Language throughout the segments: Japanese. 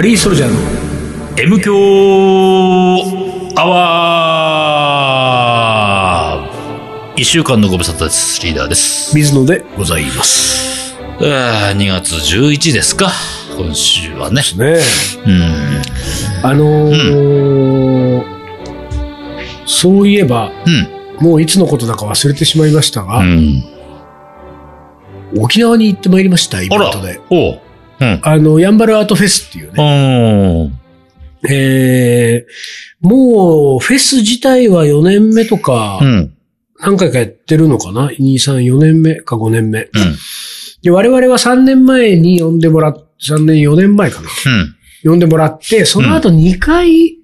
カリーソルジャーの M 強アワー一週間のご無沙汰です。リーダーです。水野でございます。あー2月11ですか。今週はね。ねうん。あのーそういえば、うん。もういつのことだか忘れてしまいましたが、うん。沖縄に行ってまいりました、イベントで。。おう。うん。あの、ヤンバルアートフェスっていうね。えー、もう、フェス自体は4年目とかう、ん。何回かやってるのかな ?2、3、4年目か5年目。うん。で、我々は3年前に呼んでもらっ、3年、4年前かな。うん。呼んでもらって、その後2回、い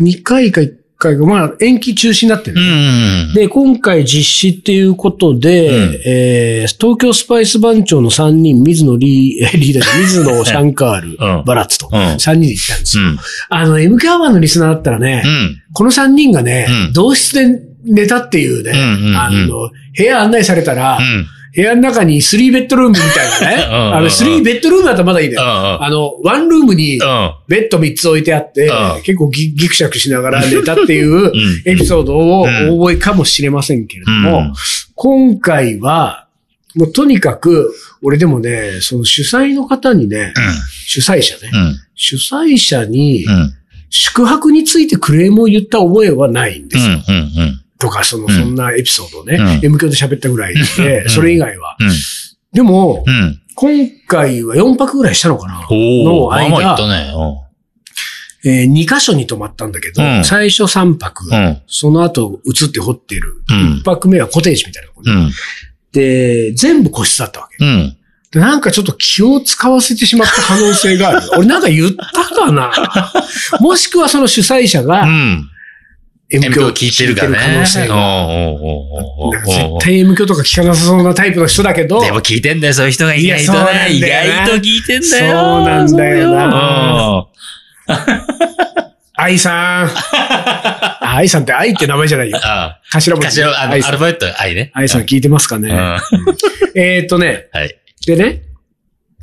2回か1回か、まあ延期中止になってる、うん。で、今回実施っていうことで、うんえー東京スパイス番長の3人、水野リー、えリーダーで水野シャンカール、うんバラッツと、うん3人で行ったんですよ。うん。あの、MK アワーのリスナーだったらね、うん。この3人がね、うん同室で寝たっていうね、あの、部屋案内されたら、うん。部屋の中に3ベッドルームみたいなね、うんうんうんあの、3ベッドルームだったらまだいいんだよ。うんあの、ワンルームにうん。ベッド3つ置いてあってうん、結構ギギクシャクしながら寝たっていうんエピソードを覚えかもしれませんけれどうもん、今回は、もうとにかく、俺でもね、その主催の方にね、主催者ね、うん。主催者にうん。宿泊についてクレームを言った覚えはないんでうん。すよ。うん。うん。とか、その、うんそんなエピソードをね、うん M 響で喋ったぐらいでう、んそれ以外は。うん。でもう、ん。今回は4泊ぐらいしたのかな。のまあまあ言間ったね。えー、2箇所に泊まったんだけど、うん最初3泊、うん。その後移って掘ってる。うん1泊目はコテージみたいなとこね、うん。で、全部個室だったわけ。うん。でなんかちょっと気を使わせてしまった可能性がある。俺なんか言ったかな？もしくはその主催者がう、ん。M 響聞いてるかね。可能性が。おーおーおーおーなんかおーおー絶対 M 響とか聞かなさそうなタイプの人だけど、でも聞いてんだよ、そういう人が意外とね。意外と聞いてんだよ。そうなんだよな愛さん。あ愛さんって愛って名前じゃないよ。あ頭文字。頭、あ。アルファベット、愛ね。愛さん聞いてますかね、えーっとね、い。でね、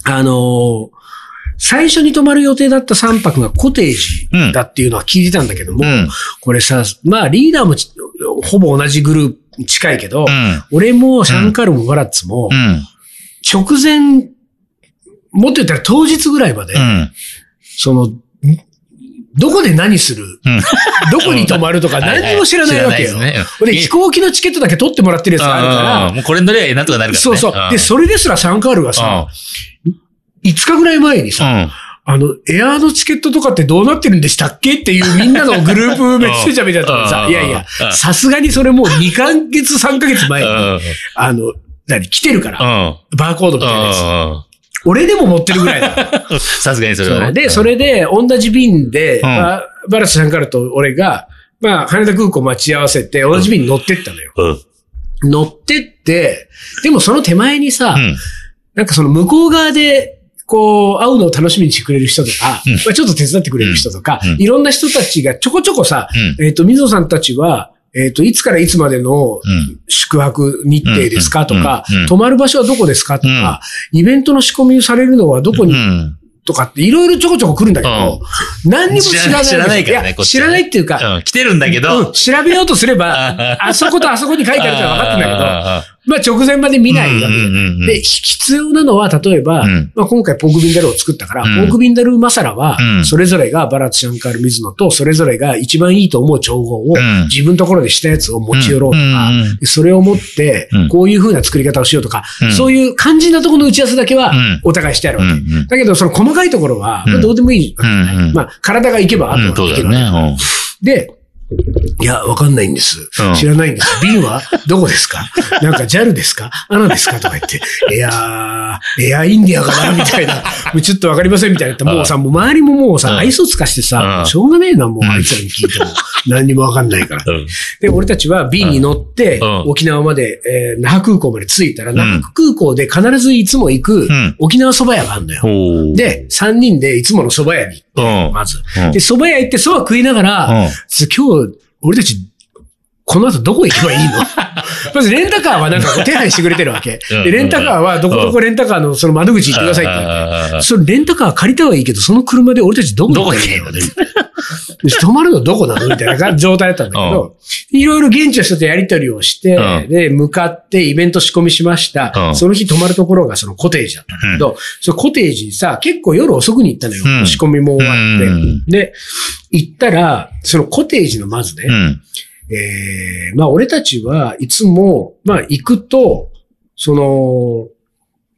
あのー最初に泊まる予定だった3泊がコテージだっていうのは聞いてたんだけども、うん。これさ、まあリーダーもちほぼ同じグループ近いけど、うん。俺もシャンカールもバラッツも、うん。直前、もっと言ったら当日ぐらいまで、うん。その、どこで何する、うんどこに泊まるとか 何も知らないわけよ。知らないですねで、飛行機のチケットだけ取ってもらってるやつがあるから、うんもうこれ乗りゃなんとかなるからね。そうそう。で、それですらシャンカールがさ、5日ぐらい前にさ、うん。あの、エアーのチケットとかってどうなってるんでしたっけっていうみんなのグループ メッセージャーみたいなさ、うんいやいやうん、さすがにそれもう2ヶ月、3ヶ月前に、うん。あの、何、来てるから、うん。バーコードみたいなやつ。俺でも持ってるぐらいだ。うん。さすがにそれはね。で、それで、同じ便で、んババラスさんからと俺が、まあ、羽田空港待ち合わせて、同じ便に乗ってったのよ。うん。乗ってって、でもその手前にさ、うん。なんかその向こう側で、こう、会うのを楽しみにしてくれる人とか、うんまあ、ちょっと手伝ってくれる人とか、うんいろんな人たちがちょこちょこさ、うんえっ、と、水野さんたちは、えっ、と、いつからいつまでのうん。宿泊日程ですかとか泊まる場所はどこですかとか、イベントの仕込みをされるのはどこにうん。とかっていろいろちょこちょこ来るんだけど、何にも知らない。知らないからね知らないっていうか、うん。来てるんだけうんど。調べようとすれば、あそことあそこに書いてあるってのは分かってんだけど、まあ直前まで見ないわけじゃうんうんうんうんない。で、必要なのは、例えば、うんまあ今回ポークビンダルーを作ったから、うんポークビンダルーマサラはう、んそれぞれがバラッツシャンカール水野と、それぞれが一番いいと思う調合をうん自分のところでしたやつを持ち寄ろうとかうんうんうん、でそれを持ってうん、こういう風な作り方をしようとかうん、そういう肝心なところの打ち合わせだけはうんお互いしてあるわけ。うんうんだけど、その細かいところは、どうでもいいわけじゃない。うんうんまあ、体が行けば、あうん。とは行けそうだよば。ね。で、いや、わかんないんです。うん知らないんです。便はどこですか？なんか JAL ですか？アナですか？とか言って、エアー、エアインディアかな？みたいな。もうちょっとわかりませんみたいな。もうさ、もう周りももうさ、うん愛想つかしてさう、んしょうがねえな、もうあいつらに聞いても。何にもわかんないから。うん。で、俺たちは便に乗ってうん、沖縄まで、えー那覇空港まで着いたら、ん那覇空港で必ずいつも行くん沖縄蕎麦屋があるのよ。で、3人でいつもの蕎麦屋に行って、うんまずうん。で、蕎麦屋行って蕎麦食いながら、うん今日、俺たち、この後どこ行けばいいの？まずレンタカーはなんか手配してくれてるわけ。うんで、レンタカーはどこどこレンタカーのその窓口行ってくださいって言われて。そのレンタカー借りたはいいけど、その車で俺たちどこどこ行け行けばいいので泊まるのどこなのみたいな状態だったんだけど、いろいろ現地の人とやり取りをして、うんで、向かってイベント仕込みしました。うんその日泊まるところがそのコテージだったんだけど、そのコテージにさ、結構夜遅くに行ったのよ。うん仕込みも終わって。うんで、行ったら、そのコテージのまずね、うん。えーまあ俺たちはいつも、まあ行くと、その、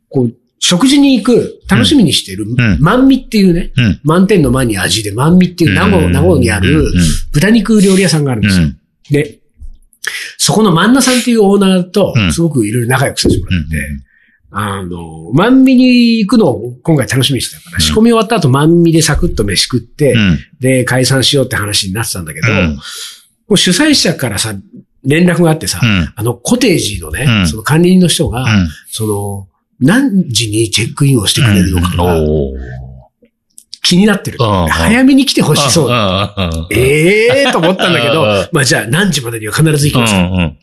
こう、食事に行く、楽しみにしてる、ん。満味っていうね、うん。満点の満に味で満味っていう名護、名護にある豚肉料理屋さんがあるんですよ。で、そこの万奈さんっていうオーナーとうん、すごくいろいろ仲良くさせてもらって、あの、満味に行くのを今回楽しみにしてたから、ん。仕込み終わった後満味でサクッと飯食って、うん。で、解散しようって話になってたんだけど、うんもう主催者からさ、連絡があってさ、うん。あの、コテージのね、うんその管理人の人が、うん。その、何時にチェックインをしてくれるのかが気になってる。うん早めに来てほしそう。うんええと思ったんだけどうん、まあじゃあ何時までには必ず行きうます。ん。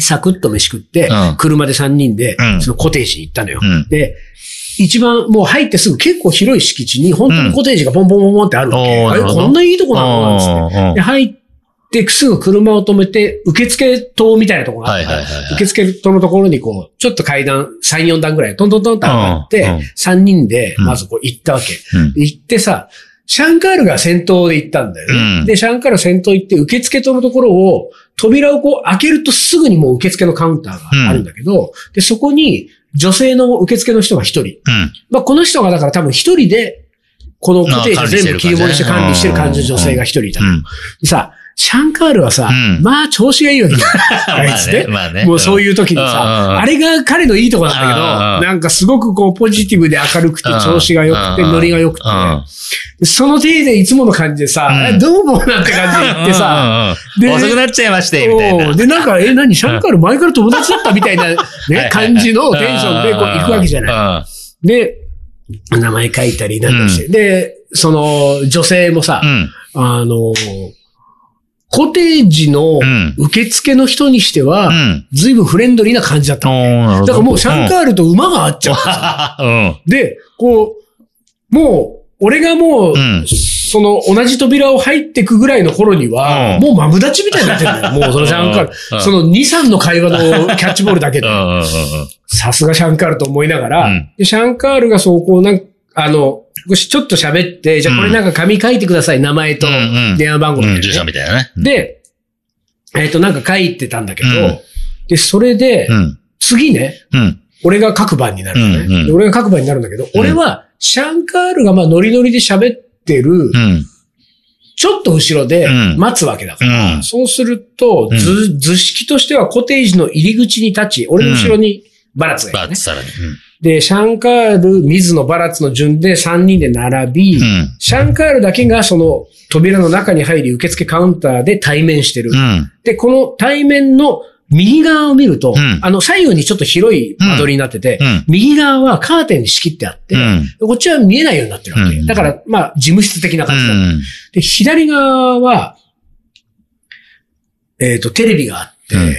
サクッと飯食ってうん、車で3人でう、んそのコテージに行ったのよう。ん。で、一番もう入ってすぐ結構広い敷地に本当にコテージがポンポンポンポンってあるわけ。あれこんないいとこなのなんつって。うんで、入ってすぐ車を止めて、受付棟みたいなところがあってはいはいはいはい受付棟のところにこう、ちょっと階段3、4段ぐらいトントントンと上がってうんうん、3人でまずこう行ったわけ。うんで行ってさ、シャンカールが先頭で行ったんだよね。うんで、シャンカール先頭行って、受付棟のところを、扉をこう開けるとすぐにもう受付のカウンターがあるんだけど、で、そこに女性の受付の人が一人。うん。まあ、この人がだから多分一人で、このコテージ全部切り盛りして管理してる感じの女性が一人いたの。うん。でさ、シャンカールはさ、うん。まあ調子がいいわけじゃん。あいつね。まあね。もうそういう時にさ、あれが彼のいいとこなんだけど、なんかすごくこうポジティブで明るくて調子が良くて、うんノリが良くて、その体でいつもの感じでさ、うん。えどうもなんて感じで言ってさ、で遅くなっちゃいまして、みたいな。で、なんか、え、何シャンカール前から友達だったみたいなはいね、感じのテンションでこう行くわけじゃない。で、名前書いたりなんかして、で、その女性もさう、ん。あの、コテージのうん受付の人にしてはう、ん。ずいぶんフレンドリーな感じだったの。だからもうシャンカールと馬が合っちゃう。うん。で、こう、もう、俺がもう、うんその同じ扉を入ってくぐらいの頃には、うんもうマブダチみたいになってるんだよ。もうそのシャンカール。うんその2、3の会話の キャッチボールだけで。うん。うん。さすがシャンカールと思いながら、シャンカールがそうこうなんあの、ちょっと喋って、じゃあこれなんか紙書いてください、名前と電話番号みたいなね、うん。住所みたいなね。で、えっ、と、なんか書いてたんだけど、うんで、それで、うん。次ね、うん。俺が書く番になるのね、俺が書く番になるんだけど、俺は、シャンカールがまあノリノリで喋ってる、うん。ちょっと後ろでうん待つわけだから、うんそうすると、うん図、図式としてはコテージの入り口に立ち、俺の後ろにバラツがいるねバッ。ツさらに。で、シャンカール、水野バラツの順で3人で並び、うん。シャンカールだけがその扉の中に入り受付カウンターで対面してる。うん。で、この対面の右側を見ると、うんあの左右にちょっと広い間取りになってて、うん。右側はカーテンに仕切ってあって、うん。こっちは見えないようになってるわけ。うんだから、まあ、事務室的なう感じだ、ん。で、左側は、えっ、と、テレビがあって、うん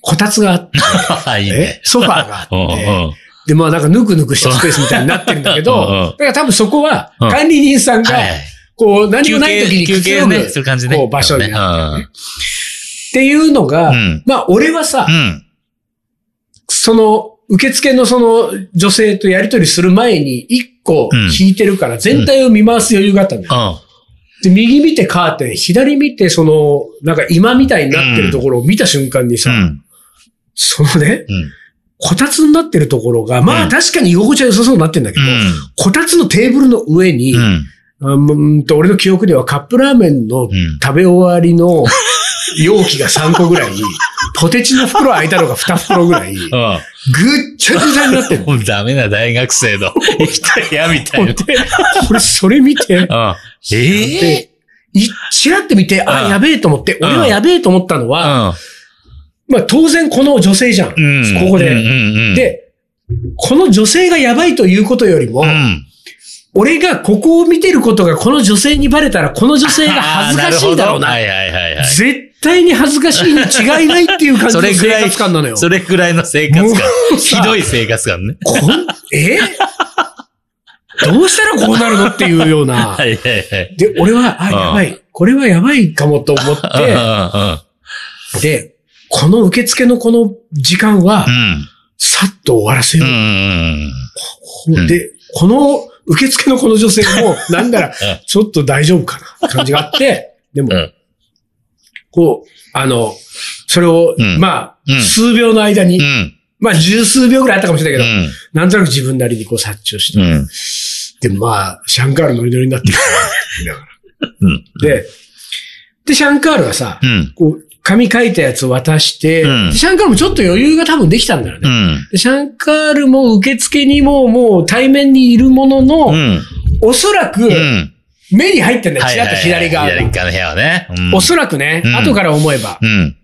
こたつがあって。ソファーがあって、うん。で、まあなんかぬくぬくしたスペースみたいになってるんだけど、だから多分そこはうん管理人さんが、はい。こう何も休ない時憩、にくつろぐ休憩ね、する感じね。こう場所にってるっていうのが、うん。まあ俺はさ、うん。その受付のその女性とやりとりする前に一個引いてるから全体を見回す余裕があったんだよ。で、右見てカーテン、左見てその、なんか今みたいになってるところを見た瞬間にさ、うん。そのね、うん。こたつになってるところが、まうんあ確かに居心地は良さそうになってんだけど、こたつのテーブルの上に、うん。あうーんと、俺の記憶ではカップラーメンのうん。食べ終わりの 容器が3個ぐらい、ポテチの袋開いたのが2袋ぐらい、ぐっちゃぐちゃになってる。もうダメな大学生の一部屋みたいな。で、俺それ見て、うん。ええで、いちらって見て、あ、うんやべえと思って、うん俺はやべえと思ったのは、うん。まあ当然この女性じゃん。うん。ここでうんうんうん、で、この女性がやばいということよりも、うん。俺がここを見てることがこの女性にバレたら、この女性が恥ずかしいだろうな。はいはいはいはい。絶対に恥ずかしいに違いないっていう感じ その生活感なのよ。それぐらいの生活も感。ひどい生活感ね。こんえ？どうしたらこうなるのっていうような。はいはいはい。で、俺は、あ、うんやばい。これはやばいかもと思って、で、この受付のこの時間はう、ん。さっと終わらせよう。で、この受付のこの女性も、なんなら、ちょっと大丈夫かな感じがあって、でもうん、こう、あの、それを、うんまあ、うん数秒の間にう、ん。まあ、十数秒ぐらいあったかもしれないけど、うん。なんとなく自分なりにこう察知をして、うん。で、まあ、シャンカールノリノリになってるなって言いながら。うん。で、で、シャンカールがさ、うん。こう、紙書いたやつを渡して、うんでシャンカールもちょっと余裕が多分できたんだよね。うん。でシャンカールも受付にももう対面にいるものの、うん。おそらくうん。目に入ってんだよ、ちらっと左側が。左側の部屋はね。うんおそらくね、うん後から思えば。うん。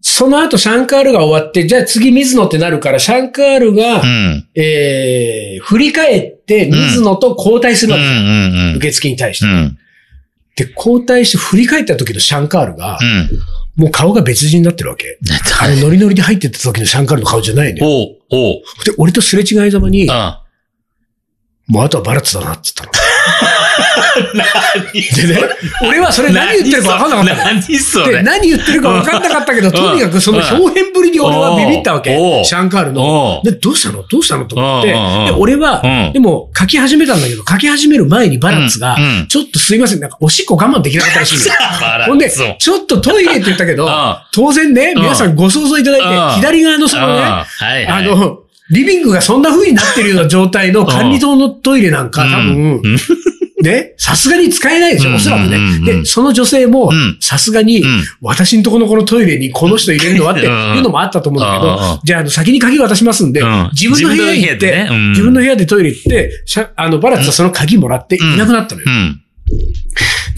その後シャンカールが終わって、じゃあ次水野ってなるから、シャンカールが、うん。えー、振り返って水野と交代するわけ、ん。受付に対して。うん。で、交代して振り返った時のシャンカールがう、ん。もう顔が別人になってるわけ。あのノリノリで入ってった時のシャンカールの顔じゃないのよ。おう、おう。で、俺とすれ違いざまに、あもうあとはバラッツだなって言ったの。何でね、俺はそれ何言ってるか分かんなかったの。何そで、れ何言ってるか分かんなかったけど、ん。とにかくその表現ぶりに俺はビビったわけ。シャンカールおの。うで、どうしたの？どうしたの？と思って。で俺はうん、でも書き始めたんだけど、書き始める前にバラッツがちょっとすいません、なんかおしっこ我慢できなかったらしいのよ。バラほんで、ちょっとトイレって言ったけどうん、当然ね、うん皆さんご想像いただいて、うん。左側のそのね。あの、リビングがそんな風になってるような状態の管理棟のトイレなんか、多分、うんね、さすがに使えないでしょ、おそらくね。で、その女性もうん、さすがにうん、私んとこのこのトイレにこの人入れるのはっていうのもあったと思うんだけど、じゃあ、あの、先に鍵渡しますんでうん、自分の部屋に行って自分の部屋でトイレ行って、あの、バラッツはその鍵もらっていなくなったのよ。う。ん。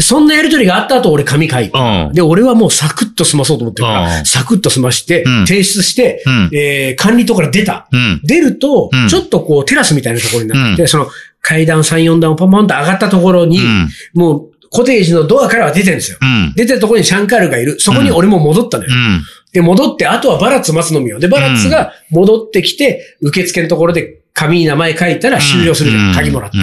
そんなやりとりがあった後、俺紙書いてうん。で、俺はもうサクッと済まそうと思ってるから、うんサクッと済ましてうん、提出してうん、えー管理棟から出た。うん。出るとうん、ちょっとこう、テラスみたいなところになって、うその階段3、4段をポンポンと上がったところにう、ん。もう、コテージのドアからは出てるんですよ。うん。出てるところにシャンカールがいる。そこに俺も戻ったのよ。うん。で、戻って、あとはバラッツ待つのみよ。で、バラッツが戻ってきて、受付のところで紙に名前書いたら終了するじゃん。鍵もらって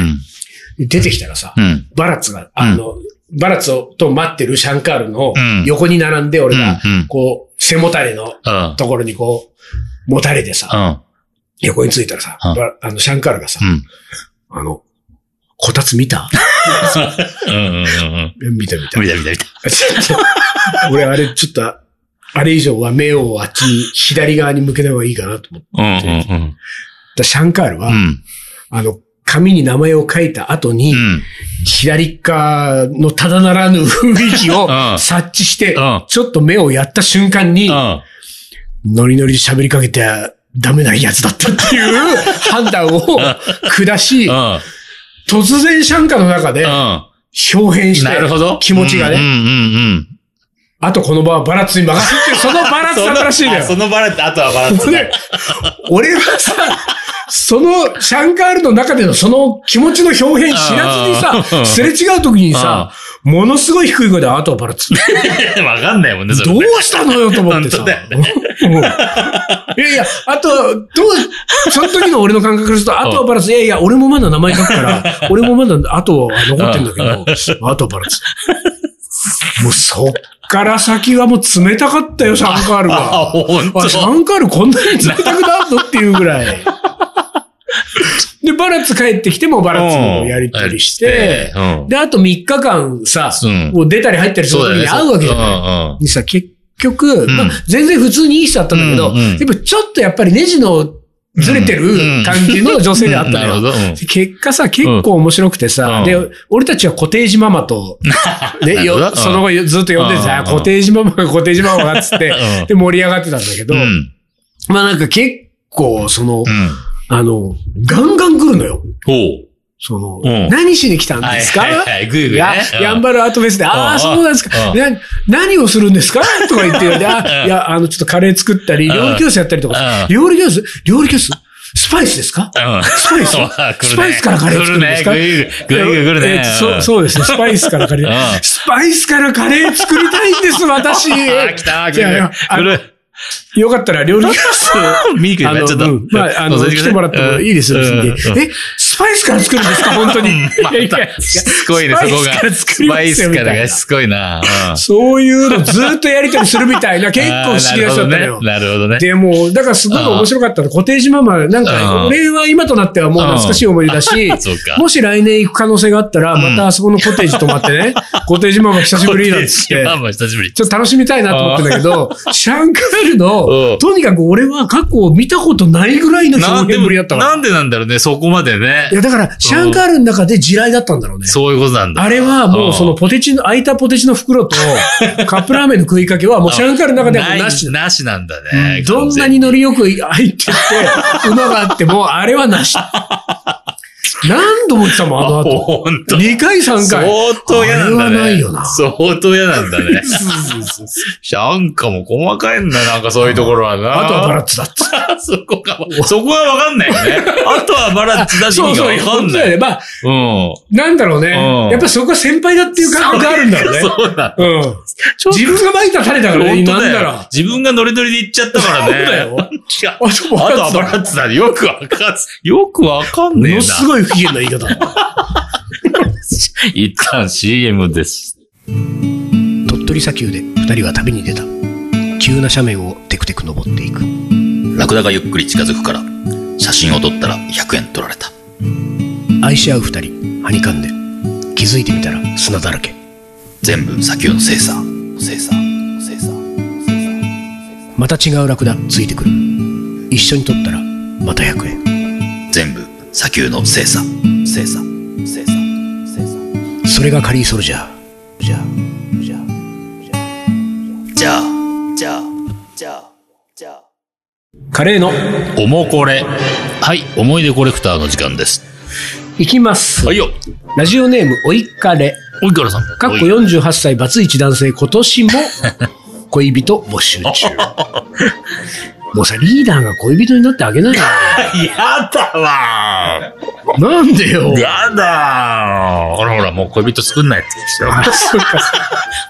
出てきたらさう、ん。バラッツが、あの、バラッツをと待ってるシャンカールのうん横に並んで、俺がこう、背もたれのうん。ところにこう、もたれてさ、うん。横についたらさ、あの、シャンカールがさう、ん。あの、こたつ見た？見た見た。見た見た見た。俺、あれ、ちょっと、あれ以上は目をあっちに、左側に向けた方がいいかなと思って。うん。うん。だシャンカールは、うん。あの、紙に名前を書いた後に、うん。左側のただならぬ雰囲気を うん察知してうん、ちょっと目をやった瞬間に、うん。ノリノリで喋りかけてダメなやつだったっていう 判断を下し、うん。突然シャンカの中でうん。表変して。気持ちがね。あとこの場はバラッツに任せて、そのバラッツだったらしいのよ。そのバラッツ、あとはバラッツ俺はさ、そのシャンカールの中でのその気持ちの表現知らずにうんさ、すれ違う時にさ、ものすごい低い声で、あとはバラッツ。わかんないもんね、それどうね。したのよと思ってさ。本当だようんいやいや、あと、どう、その時の俺の感覚からすると、あとはバラッツ。いやいや、俺もまだ名前書くから、俺もまだあとは残ってんだけど、あとはバラッツ。もうそっから先はもう冷たかったよ、シャンカールあ、が。あ、シャンカールこんなに冷たくなるの？っていうぐらい。で、バラッツ帰ってきてもバラッツのやりとりして、うん。で、あと3日間さ、うんもう出たり入ったりする時に会うわけじゃない。ない。にさ、結局、んまあ、全然普通にいい人だったんだけど、うんうんでもちょっとやっぱりネジのずれてる感じの女性であったのよ。なるほど。うん結果さ、結構面白くてさ、うんで、俺たちはコテージママと、ね、その後ずっと呼んでさ、うんコテージママがコテージママがっつって、うんで盛り上がってたんだけど、うん。まあなんか結構、その、うん。あの、ガンガン来るのよ。ほう。その、うん。何しに来たんですか、はいはいはい。ぐいぐいね。や、うん。やんばるアートフェスで、ああ、うん。そうなんですか。うん。な何をするんですか？とか言って、いや、あの、ちょっとカレー作ったり、料理教室やったりとか、うん。料理教室？料理教室？スパイスですか？うん。スパイス？ね。スパイスからカレー作るんですか？ね。ぐいぐいぐいぐい来るね。えーそう、そうですね。スパイスからカレー。うん。スパイスからカレー作りたいんです、私。あー、来た、来た。来る。よかったら料理教室見に来っと。うん。まあ、あの、来てもらってもいいですよ、別にうん。うん。え、スパイスから作るんですか？本当に。まいやいしつこいね、そこが。スパイスからがしつこいな。うん。そういうのずっとやりとりするみたいな、結構不思議な人だったのよ。なるほどね。でも、だからすごい面白かったの。コテージママ、なんうん。か、俺は今となってはもう懐かしい思い出だし もし来年行く可能性があったら、またあそこのコテージ泊まってね、コテージママ久しぶりなんつって。ちょっと楽しみたいなと思ってんだけど、シャンカールうのん、とにかく俺は過去見たことないぐらいの表現ぶりだったから。なんでなんだろうね、そこまでねい。や、だから、シャンカールの中で地雷だったんだろうね。そういうことなんだ。あれはもうそのポテチの、空いたポテチの袋と カップラーメンの食いかけはもうシャンカールの中ではなしだ。なしなんだうね。んどんなにノリよく入ってって、馬があっても、あれはなし。何度も言ってたもん、あの後。ほんと。2回、3回。相当嫌なんだね。あれはないよな相当嫌なんだね。シャンカも細かいんだ、なんかそういうところはな。あとはバラッツだっつって。そ こが、そこはわかんないよね。あとはバラッツだしそうそう、わかんない。まあ、うん。なんだろうねうん。やっぱそこは先輩だっていう感覚があるんだろうね。そうだ。うん。自分が巻いた種だからね、本当だよなら。。自分がノリノリで言っちゃったからね。そうだよ違う。あ、そうあとはバラッツだね。よくわかん、よくわかんもねえな。のすごい不機嫌な言い方。一旦 CM です。鳥取砂丘で二人は旅に出た。急な斜面をテクテク登っていく。ラクダがゆっくり近づくから、写真を撮ったら100円取られた。愛し合う二人、はにかんで。気づいてみたら砂だらけ。全部砂丘の精査。精査。精査。また違うラクダついてくる。一緒に撮ったらまた100円。全部砂丘の精査。精査。精査。精査。それがカリーソルジャー。じゃあ、カレーの、おもこれ。はい、思い出コレクターの時間です。いきます。はいよ。ラジオネーム、おいっかれ。おいからさん。かっこおい48歳、バツイチ男性、今年も恋人募集中。もうさ、リーダーが恋人になってあげないよ。やだわなんでよ。やだほらほら、もう恋人作んないって言ってあ、そうか。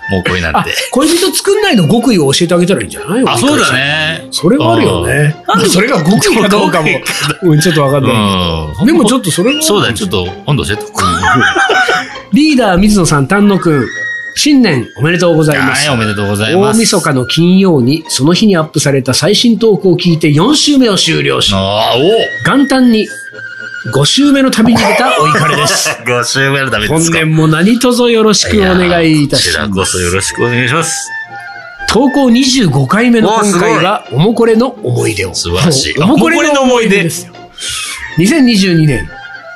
もう恋なんあて。、恋人作んないの極意を教えてあげたらいいんじゃない？あ、そうだ。ね。それはあるよね。それが極意かどうかも、うん、ちょっとわかんうない。ん。でもちょっとそれは。そうだよ、ちょっと、今度教えとこう。リーダー水野さん、丹野くん、新年おめでとうございます。はい、おめでとうございます。大晦日の金曜に、その日にアップされた最新トークを聞いて4週目を終了し、元旦に5週目の旅に出たお怒りです。お !5 週目のためですか本年も何卒よろしくお願いいたしこちらこます。そよろしくお願いします。投稿25回目の今回は、おもこれの思い出を。素晴らしいおもこれの思い出ですよ。2022年、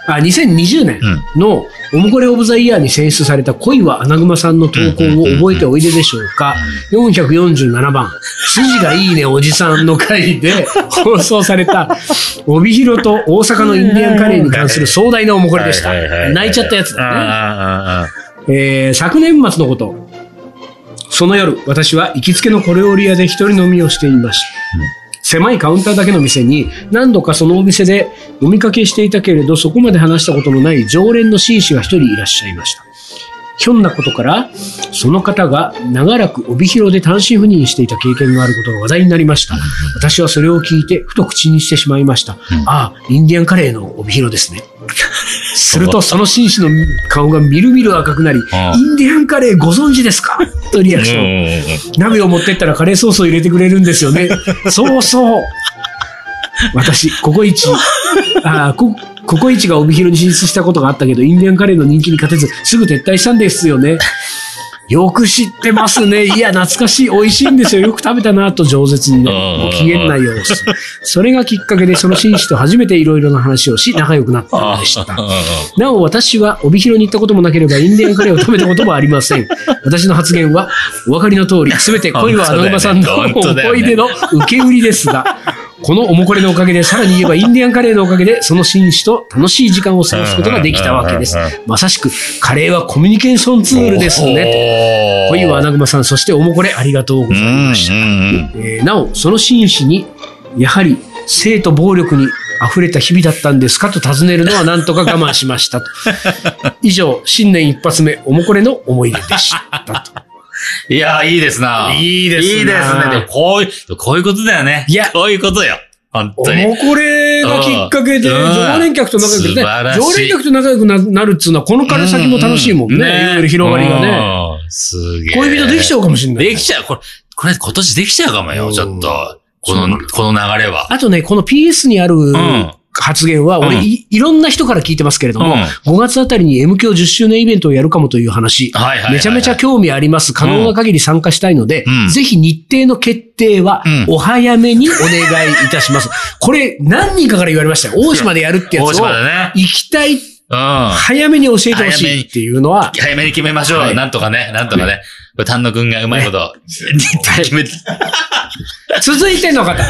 あ、2020年のおもこれオブザイヤーに選出された恋は穴熊さんの投稿を覚えておいででしょうか？447番、筋がいいねおじさんの回で放送された、帯広と大阪のインディアンカレーに関する壮大なおもこれでした泣いちゃったやつだね。えー昨年末のこと。その夜、私は行きつけの小料理屋で一人飲みをしていました。狭いカウンターだけの店に何度かそのお店で飲みかけしていたけれどそこまで話したことのない常連の紳士が一人いらっしゃいました。ひょんなことから、その方が長らく帯広で単身赴任していた経験があることが話題になりました。私はそれを聞いて、ふと口にしてしまいました。ああ、インディアンカレーの帯広ですね。すると、その紳士の顔がみるみる赤くなり、インディアンカレーご存知ですか？とリアクション。鍋を持ってったらカレーソースを入れてくれるんですよね。そうそう。私、ココイチ、あココイチが帯広に進出したことがあったけど、インディアンカレーの人気に勝てず、すぐ撤退したんですよね。よく知ってますね。いや、懐かしい。美味しいんですよ。よく食べたなと饒舌にね、うんご機嫌な様子。それがきっかけで、その紳士と初めていろいろな話をし、仲良くなったのでした。なお私は帯広に行ったこともなければインディアンカレーを食べたこともありません。私の発言はお分かりの通り、すべて恋は穴馬さんの思い出の受け売りですが、このおもこれのおかげで、さらに言えばインディアンカレーのおかげで、その紳士と楽しい時間を過ごすことができたわけです。まさしく、カレーはコミュニケーションツールですね。恋は穴熊さん、そしておもこれありがとうございました。えーなお、その紳士に、やはり、性と暴力に溢れた日々だったんですかと尋ねるのはなんとか我慢しましたと。以上、新年一発目、おもこれの思い出でした と。いや、いいですな。いいですないいですね。でもこういう、こういうことだよね。いやこういうことよ。本お当に。もこれがきっかけで、うん常連客と仲良くね常連客と仲良くななるっつうのは、このから先も楽しいもんね。いろいろ広がりがね。ね。すげえ。恋人できちゃうかもしれない。できちゃう。これ、これ今年できちゃうかもよ、ちょっと。この、この流れは。あとね、この PS にあるん発言は、俺、うんいいろんな人から聞いてますけれども、うん5月あたりに M 教10周年イベントをやるかもという話、はいはいはいはいめちゃめちゃ興味あります。可能な限り参加したいので、うんぜひ日程の決定はうんお早めにお願いいたします。これ、何人かから言われましたよ。大島でやるってや大つを。行きたい、うん。早めに教えてほしいっていうのは、早めに決めましょう。はいなんとかね、なんとかね。丹野くんがうまいこと。決めて。続いての方。はい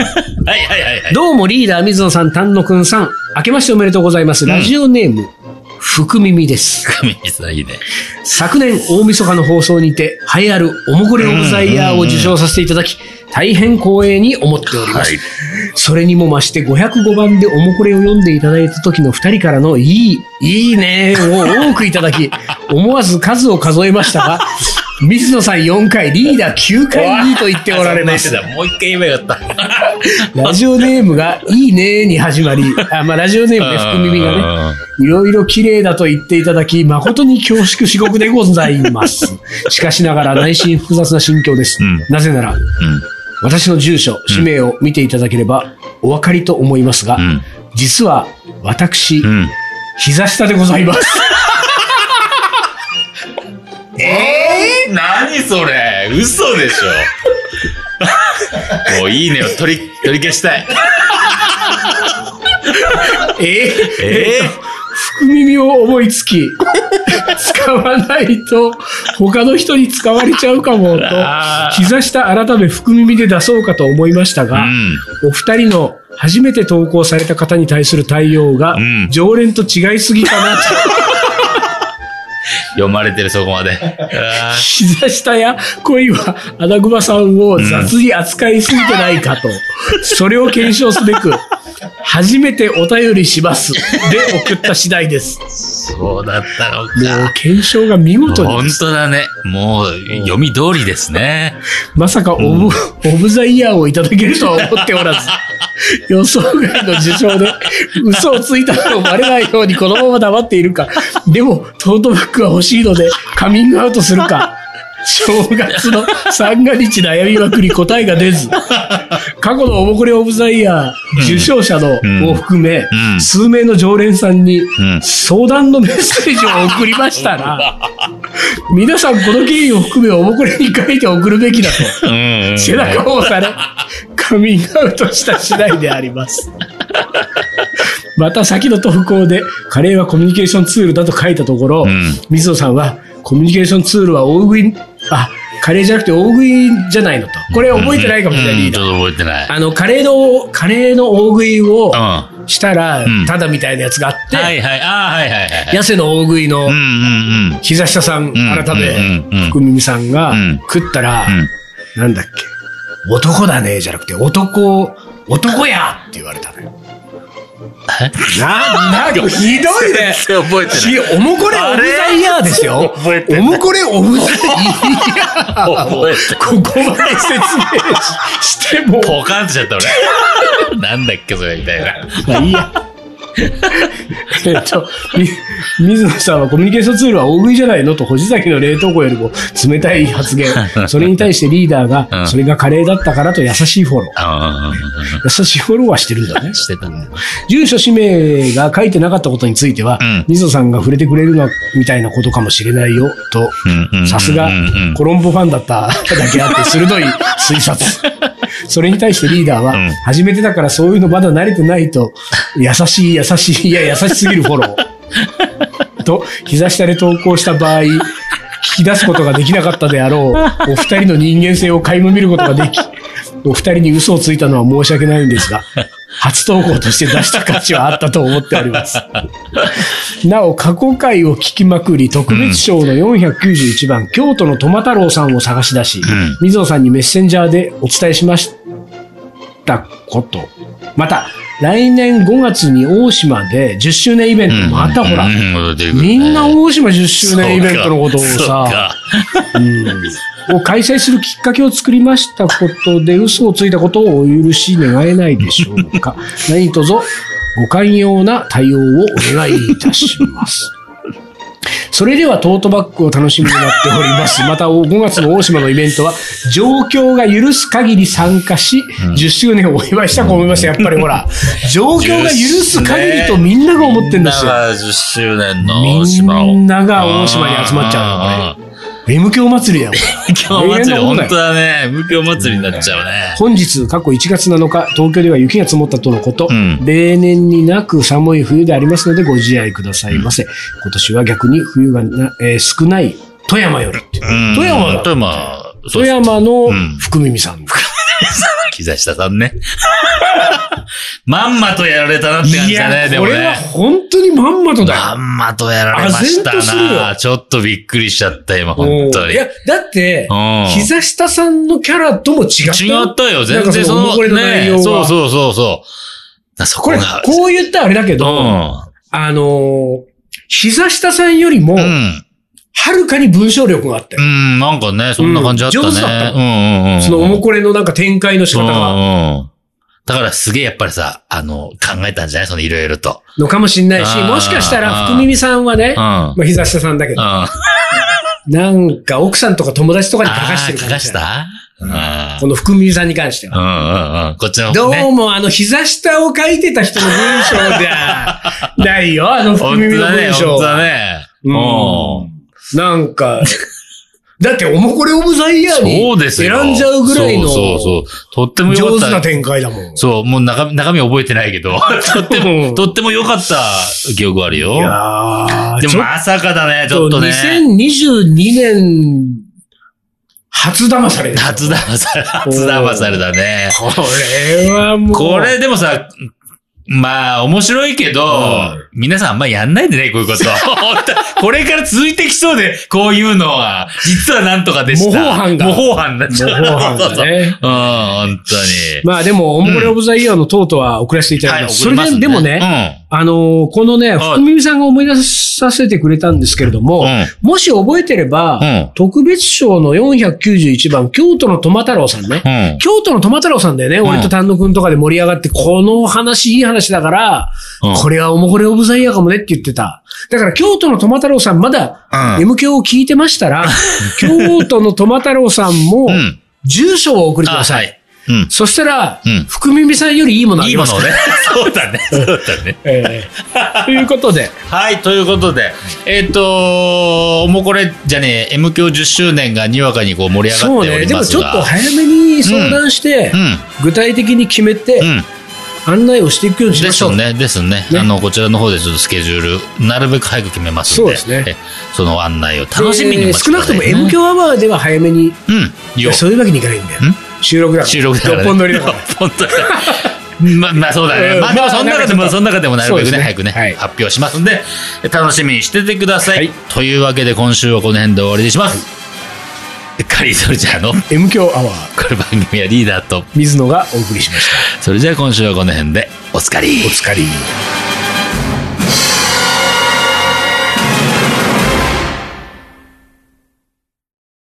はいはいはい。どうもリーダー水野さん、丹野くんさん、明けましておめでとうございます。ラジオネーム、福耳です。神さんいいね。昨年大晦日の放送にて栄えあるおもこれオブザイヤーを受賞させていただき、大変光栄に思っております。はいそれにも増して505番でおもこれを読んでいただいた時の二人からのいい、いいねを多くいただき、思わず数を数えましたが、水野さん4回、リーダー9回にと言っておられます。もう一回言えばよかった。ラジオネームがいいねに始まり、あまあ、ラジオネームね、福耳がね、いろいろ綺麗だと言っていただき、誠に恐縮至極でございます。しかしながら内心複雑な心境です。うんなぜなら、うん。私の住所、氏名を見ていただければお分かりと思いますが、うん。実は私、うん。膝下でございます。えー、何それ。嘘でしょ。もういいね。を取り、取り消したい。えー？え福耳を思いつき、使わないと他の人に使われちゃうかもと膝下改め福耳で出そうかと思いましたー、が、うん。お二人の初めて投稿された方に対する対応がうん、常連と違いすぎかなと、読まれてるそこまで。膝下や恋は穴熊さんを雑に扱いすぎてないかと、それを検証すべく、初めてお便りします。で送った次第です。そうだったのもうか。検証が見事です。当だね。もう、読み通りですね。まさかオブ、オブザイヤーをいただけるとは思っておらず、予想外の受賞で嘘をついたのをバレないようにこのまま黙っているか、でもトートバッグは欲しいのでカミングアウトするか、正月の三が日悩みまくり答えが出ず、過去のおもこれオブザイヤー受賞者のを含め、ん。数名の常連さんにん。相談のメッセージを送りましたら、皆さんこの経緯を含めおもこれに書いて送るべきだと。うん。背中を押され、カミングアウトした次第であります。また先の投稿で、カレーはコミュニケーションツールだと書いたところ、ん水野さんは、コミュニケーションツールは大食い、あ、カレーじゃなくて大食いじゃないのと。これ覚えてないかもしれない、リー覚えてない。あの、カレーの、カレーの大食いをしたらん、ただみたいなやつがあって、いはい。ああ、はいはいはいはい。痩せの大食いの。膝下さん、改めうん、福耳さんがうん食ったら、うんなんだっけ、男だね、じゃなくて、男、男やって言われたのよ。な、なんかひどいね。然覚えてひおもこれオブザイヤーですよ。覚えておもこれオブザイヤーを覚えてここまで説明ししても、ポカンとしちゃった俺。なんだっけそれみたいな。まあいいや。えっと、み水野さんはコミュニケーションツールは大食いじゃないのと、星崎の冷凍庫よりも冷たい発言。それに対してリーダーうが、んそれがカレーだったからと優しいフォロー。あ優しいフォローはしてるんだねあ、。してたんだ。住所氏名が書いてなかったことについては、うん水野さんが触れてくれるのみたいなことかもしれないよ、とさすがコロンボファンだっただけあって鋭い推察。それに対してリーダーは、うん初めてだからそういうのまだ慣れてないと、優しい優しい、いや優しすぎるフォロー。と、膝下で投稿した場合、聞き出すことができなかったであろう、お二人の人間性を垣間見ることができ、お二人に嘘をついたのは申し訳ないんですが、初投稿として出した価値はあったと思っております。なお、過去回を聞きまくり、特別賞の491番、京都のトマ太郎さんを探し出し、ん。水野さんにメッセンジャーでお伝えしましたこと。また、来年5月に大島で10周年イベント、またほら、みん。な大島10周年イベントのことをさ、うん、を開催するきっかけを作りましたことで嘘をついたことをお許し願えないでしょうか。何卒ご寛容な対応をお願いいたします。それではトートバッグを楽しみになっております。また5月の大島のイベントは状況が許す限り参加し、10周年をお祝いしたと思います。やっぱりほら、状況が許す限りとみんなが思ってんですよ。10周年の大島を。みんなが大島に集まっちゃうのこれ。M 教祭りやん。M 教祭り、本当だね。M 教祭りになっちゃうね。本日、過去1月7日、東京では雪が積もったとのこと、うん例年になく寒い冬でありますのでご自愛くださいませ。今年は逆に冬がな、えー少ない富山より富山だ富山、富山のうん福耳さん。木下さんね。まんまとやられたなって感いじだね、や、でもこれはね。本当にまんまとだよ。まんまとやられましたな。よちょっとびっくりしちゃった、今、本当に。いや、だってうん、膝下さんのキャラとも違ったよ。違ったよ、全かその、然その、ね、がそうそうそうそう。だそこれ、こう言ったらあれだけど、うあのー、膝下さんよりも、ん。うん。はるかに文章力があったよ。うん、なんかね、そんな感じあったね。うん上手だったうんうんうん。そのおもこれのなんか展開の仕方が、うんうん。だからすげえやっぱりさ、あの、考えたんじゃない？そのいろいろと。のかもしんないし、もしかしたら福耳さんはね、うん。まあ膝下さんだけど、うん。なんか奥さんとか友達とかに書かしてるあー書かし。た？うん。この福耳さんに関しては。うんうんうん。こっちのどうね。もあの膝下を書いてた人の文章じゃないよ、あの福本耳の当だね、文章本当だは。ね。うんなんか、だっておもこれオブザイヤーにそうですよ。選んじゃうぐらいのそうそうそう。とっても良かった。上手な展開だもん。そう、もう中身、中身覚えてないけど、とってうも、んとっても良かった記憶あるよ。いやーちょっでもまさかだね、ちょっとね。2022年、初騙され初騙され、初騙されだね。これはもう。これでもさ、まあ、面白いけど、うん皆さんあんまやんないでね、こういうこと。本当これから続いてきそうで、こういうのは、実はなんとかでした。模倣犯が模倣犯になっちゃう。模倣犯がねうん、本当に。まあでも、おもこれオブザイヤーのトートは送らせていただきます。それでもね、あのーこのね、福耳さんが思い出させてくれたんですけれども、うんもし覚えてれば、うん特別賞の491番、京都のトマ太郎さんね。うん。うん。京都のトマ太郎さんだよね。俺と丹野くんとかで盛り上がって、この話いい話だから、うんこれはおもこれオブザイヤーかもねって言ってた。だから京都のトマ太郎さんまだ、うん M 響を聞いてましたら、京都のトマ太郎さんもう、ん。住所を送りくあ、ださ。はいい。うん。そしたら、うん福耳さんよりいいものあいりますからいものをね。そうだね。そうだね。ええということで、はい、ということで、えっ、と、もうこれ、じゃねえ、M 教10周年がにわかにこう盛り上がっておそうね、でもちょ。っと早めに相談して、うん。具体的に決めて、うん。案内をしていくようにしましょう。ですね、ですね。ねあの、こちらの方でちょっとスケジュール、なるべく早く決めますので、そうですねえその案内を楽しみにおで待ちください、少なくともね。M 響アワーでは早めに、いうん。そういうわけにいかないんだよん。収録だから。収録だから、ね。六本撮りだから。本当だ。まあ、まあそうだね。うんまあでもまあその中でも、その中でもなるべくね、早くね、はい発表しますんで、楽しみにしててください。はいというわけで今週はこの辺で終わりにします。カリーソルジャーの M 響アワー、これ番組はリーダーと、水野がお送りしました。それじゃあ今週はこの辺でおつかり。お疲れ。